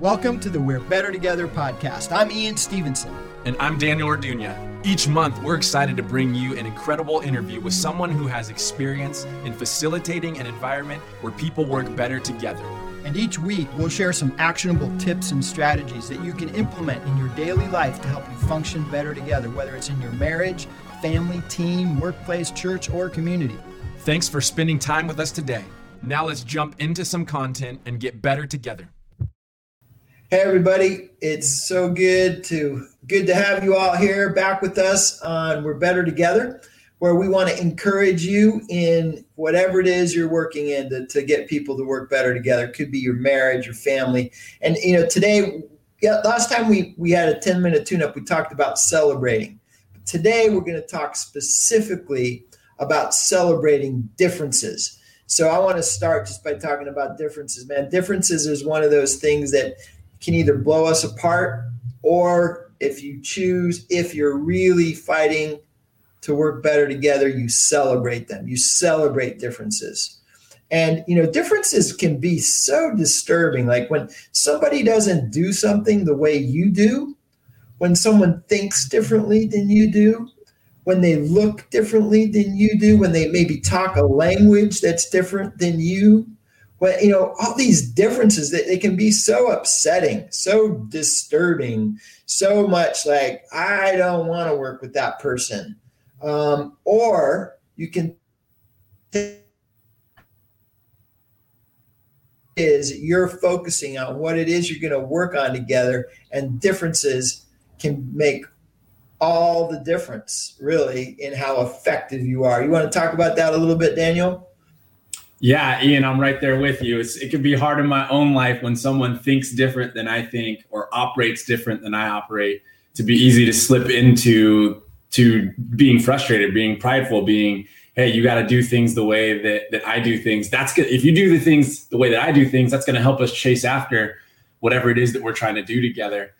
Welcome to the We're Better Together podcast. I'm Ian Stevenson. And I'm Daniel Orduña. Each month, we're excited to bring you an incredible interview with someone who has experience in facilitating an environment where people work better together. And each week, we'll share some actionable tips and strategies that you can implement in your daily life to help you function better together, whether it's in your marriage, family, team, workplace, church, or community. Thanks for spending time with us today. Now let's jump into some content and get better together. Hey everybody, it's so good to good to have you all here back with us on We're Better Together, where we want to encourage you in whatever it is you're working in to, to get people to work better together. It could be your marriage, your family. And you know, today yeah, last time we we had a 10 minute tune up, we talked about celebrating. But Today we're going to talk specifically about celebrating differences. So I want to start just by talking about differences, man. Differences is one of those things that can either blow us apart or if you choose, if you're really fighting to work better together, you celebrate them. You celebrate differences. And you know, differences can be so disturbing. Like when somebody doesn't do something the way you do, when someone thinks differently than you do, when they look differently than you do, when they maybe talk a language that's different than you, well, you know, all these differences that they can be so upsetting, so disturbing, so much like I don't want to work with that person. Um, or you can is you're focusing on what it is you're going to work on together and differences can make all the difference really in how effective you are. You want to talk about that a little bit, Daniel? Yeah, Ian, I'm right there with you. It's, it can be hard in my own life when someone thinks different than I think or operates different than I operate to be easy to slip into to being frustrated, being prideful, being, hey, you got to do things the way that, that I do things. That's good. If you do the things the way that I do things, that's going to help us chase after whatever it is that we're trying to do together.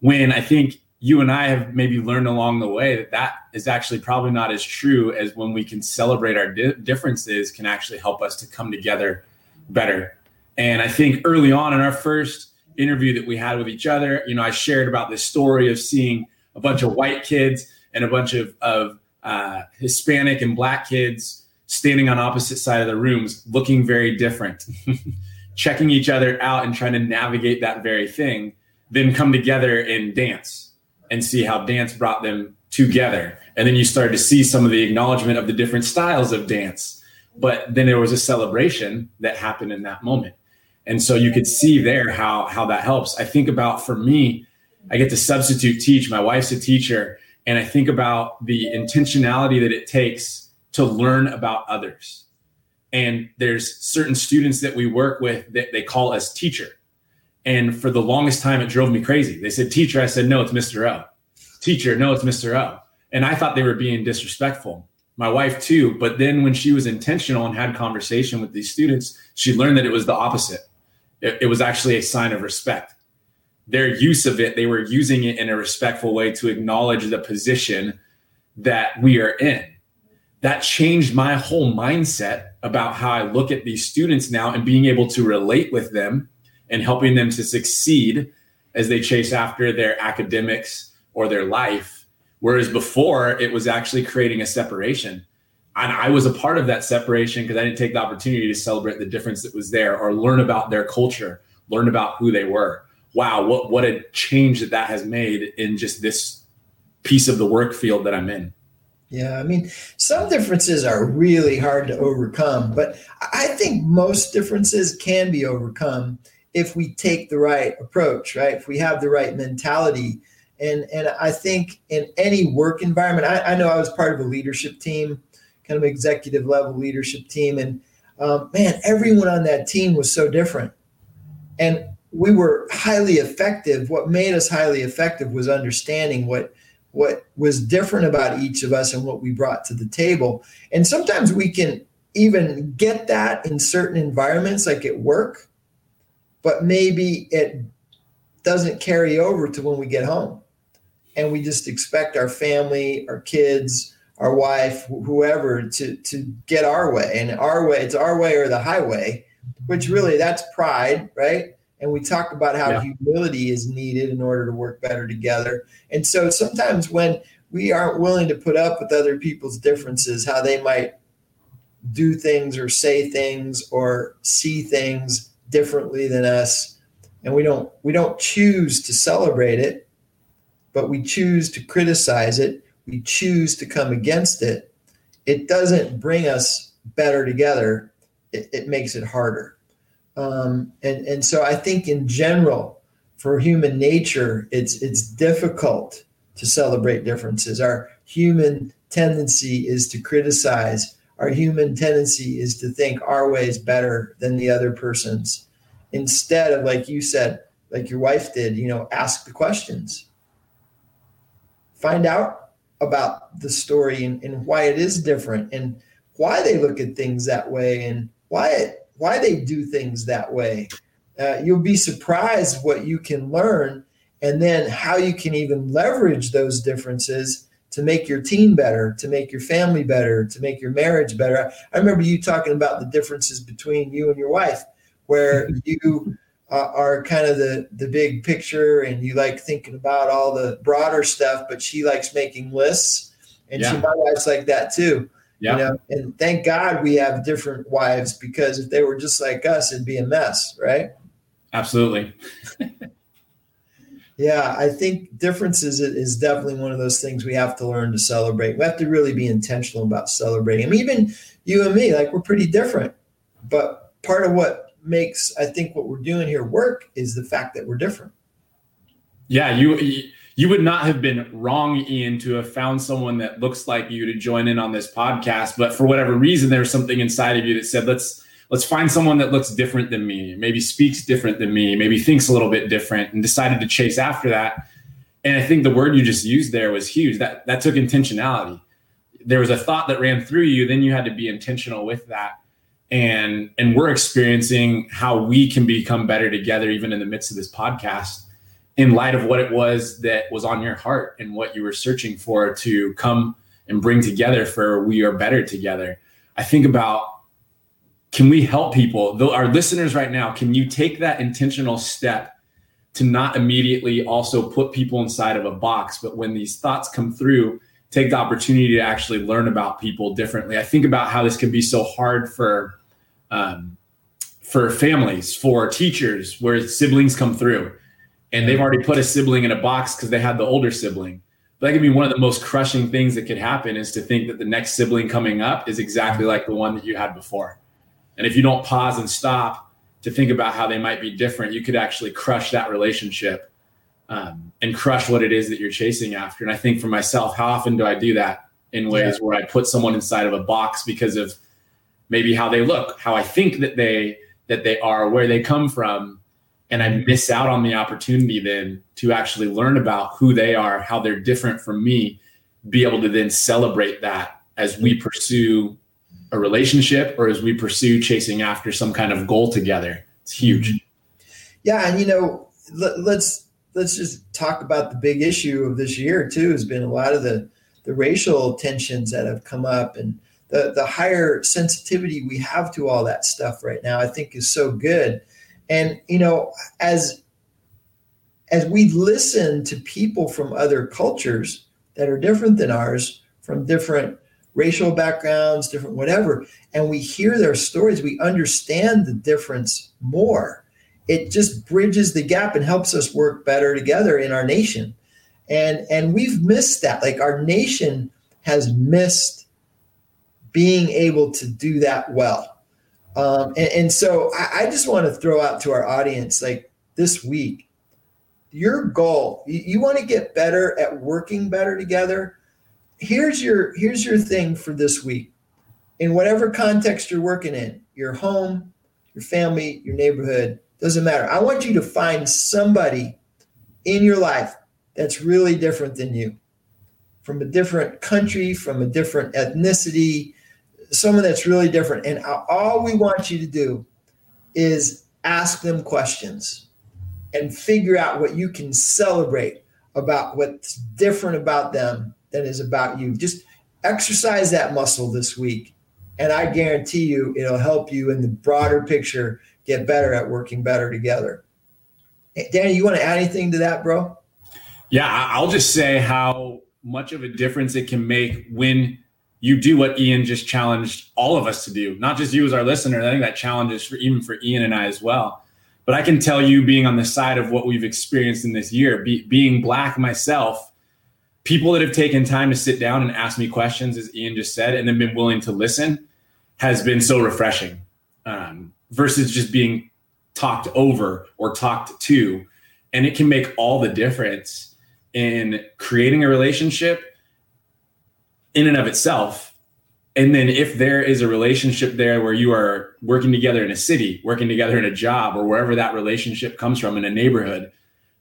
When I think you and I have maybe learned along the way that that is actually probably not as true as when we can celebrate our di- differences can actually help us to come together better. And I think early on in our first interview that we had with each other, you know, I shared about this story of seeing a bunch of white kids and a bunch of, of uh, Hispanic and black kids standing on opposite side of the rooms, looking very different, checking each other out and trying to navigate that very thing, then come together and dance and see how dance brought them together. And then you started to see some of the acknowledgement of the different styles of dance. But then there was a celebration that happened in that moment. And so you could see there how how that helps. I think about for me, I get to substitute teach. My wife's a teacher, and I think about the intentionality that it takes to learn about others. And there's certain students that we work with that they call us teacher and for the longest time, it drove me crazy. They said, teacher. I said, no, it's Mr. O. Teacher, no, it's Mr. O. And I thought they were being disrespectful. My wife, too. But then when she was intentional and had conversation with these students, she learned that it was the opposite. It, it was actually a sign of respect. Their use of it, they were using it in a respectful way to acknowledge the position that we are in. That changed my whole mindset about how I look at these students now and being able to relate with them and helping them to succeed as they chase after their academics or their life. Whereas before, it was actually creating a separation. And I was a part of that separation because I didn't take the opportunity to celebrate the difference that was there or learn about their culture, learn about who they were. Wow, what, what a change that that has made in just this piece of the work field that I'm in. Yeah, I mean, some differences are really hard to overcome, but I think most differences can be overcome if we take the right approach, right? If we have the right mentality. And, and I think in any work environment, I, I know I was part of a leadership team, kind of executive level leadership team. And um, man, everyone on that team was so different. And we were highly effective. What made us highly effective was understanding what what was different about each of us and what we brought to the table. And sometimes we can even get that in certain environments, like at work but maybe it doesn't carry over to when we get home. And we just expect our family, our kids, our wife, whoever to, to get our way. And our way, it's our way or the highway, which really that's pride, right? and we talk about how yeah. humility is needed in order to work better together. And so sometimes when we aren't willing to put up with other people's differences, how they might do things or say things or see things differently than us, and we don't we don't choose to celebrate it, but we choose to criticize it, we choose to come against it, it doesn't bring us better together. It, it makes it harder. Um, and and so I think in general, for human nature, it's it's difficult to celebrate differences. Our human tendency is to criticize. Our human tendency is to think our way is better than the other person's, instead of like you said, like your wife did. You know, ask the questions. Find out about the story and, and why it is different and why they look at things that way and why it why they do things that way. Uh, you'll be surprised what you can learn and then how you can even leverage those differences to make your team better, to make your family better, to make your marriage better. I remember you talking about the differences between you and your wife, where you uh, are kind of the the big picture and you like thinking about all the broader stuff, but she likes making lists, and yeah. she my wife's like that too. Yeah. You know, and thank God we have different wives because if they were just like us, it'd be a mess, right? Absolutely. yeah, I think differences is definitely one of those things we have to learn to celebrate. We have to really be intentional about celebrating. I mean, even you and me, like we're pretty different, but part of what makes I think what we're doing here work is the fact that we're different. Yeah, you you would not have been wrong, Ian, to have found someone that looks like you to join in on this podcast. But for whatever reason, there's something inside of you that said, let's let's find someone that looks different than me, maybe speaks different than me, maybe thinks a little bit different, and decided to chase after that. And I think the word you just used there was huge. That that took intentionality. There was a thought that ran through you, then you had to be intentional with that. And and we're experiencing how we can become better together, even in the midst of this podcast in light of what it was that was on your heart and what you were searching for to come and bring together for we are better together i think about can we help people though our listeners right now can you take that intentional step to not immediately also put people inside of a box but when these thoughts come through take the opportunity to actually learn about people differently i think about how this can be so hard for um, for families for teachers where siblings come through and they've already put a sibling in a box because they had the older sibling. But that could be one of the most crushing things that could happen is to think that the next sibling coming up is exactly like the one that you had before. And if you don't pause and stop to think about how they might be different, you could actually crush that relationship um, and crush what it is that you're chasing after. And I think for myself, how often do I do that in ways yeah. where I put someone inside of a box because of maybe how they look, how I think that they that they are, where they come from, and I miss out on the opportunity then to actually learn about who they are, how they're different from me, be able to then celebrate that as we pursue a relationship or as we pursue chasing after some kind of goal together. It's huge. Yeah, and you know, let, let's let's just talk about the big issue of this year too. Has been a lot of the the racial tensions that have come up and the the higher sensitivity we have to all that stuff right now. I think is so good and you know, as as we listen to people from other cultures that are different than ours, from different racial backgrounds, different whatever, and we hear their stories, we understand the difference more. It just bridges the gap and helps us work better together in our nation. And and we've missed that. Like our nation has missed being able to do that well um, and, and, so I, I just want to throw out to our audience like this week, your goal, you, you want to get better at working better together. Here's your here's your thing for this week. In whatever context you're working in, your home, your family, your neighborhood, doesn't matter. I want you to find somebody in your life that's really different than you from a different country, from a different ethnicity, someone that's really different. And all we want you to do is ask them questions and figure out what you can celebrate about what's different about them than is about you. Just exercise that muscle this week. And I guarantee you it'll help you in the broader picture get better at working better together. Danny, you want to add anything to that, bro? Yeah, I'll just say how much of a difference it can make when you do what Ian just challenged all of us to do, not just you as our listener. I think that challenge is for even for Ian and I as well. But I can tell you, being on the side of what we've experienced in this year, be, being black myself, people that have taken time to sit down and ask me questions, as Ian just said, and then been willing to listen, has been so refreshing. Um, versus just being talked over or talked to, and it can make all the difference in creating a relationship in and of itself and then if there is a relationship there where you are working together in a city working together in a job or wherever that relationship comes from in a neighborhood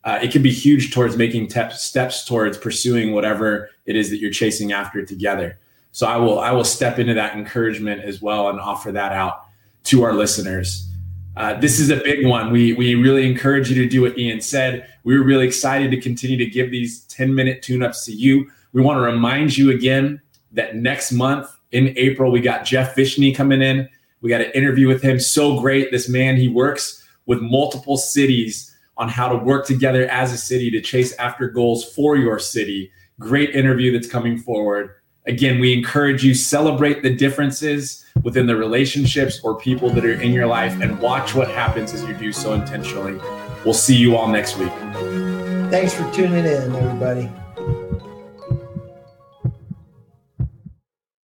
uh, it can be huge towards making te- steps towards pursuing whatever it is that you're chasing after together so i will i will step into that encouragement as well and offer that out to our listeners uh, this is a big one. We we really encourage you to do what Ian said. We were really excited to continue to give these 10 minute tune ups to you. We want to remind you again that next month in April, we got Jeff Vishney coming in. We got an interview with him. So great. This man, he works with multiple cities on how to work together as a city to chase after goals for your city. Great interview that's coming forward. Again, we encourage you celebrate the differences within the relationships or people that are in your life and watch what happens as you do so intentionally. We'll see you all next week. Thanks for tuning in, everybody.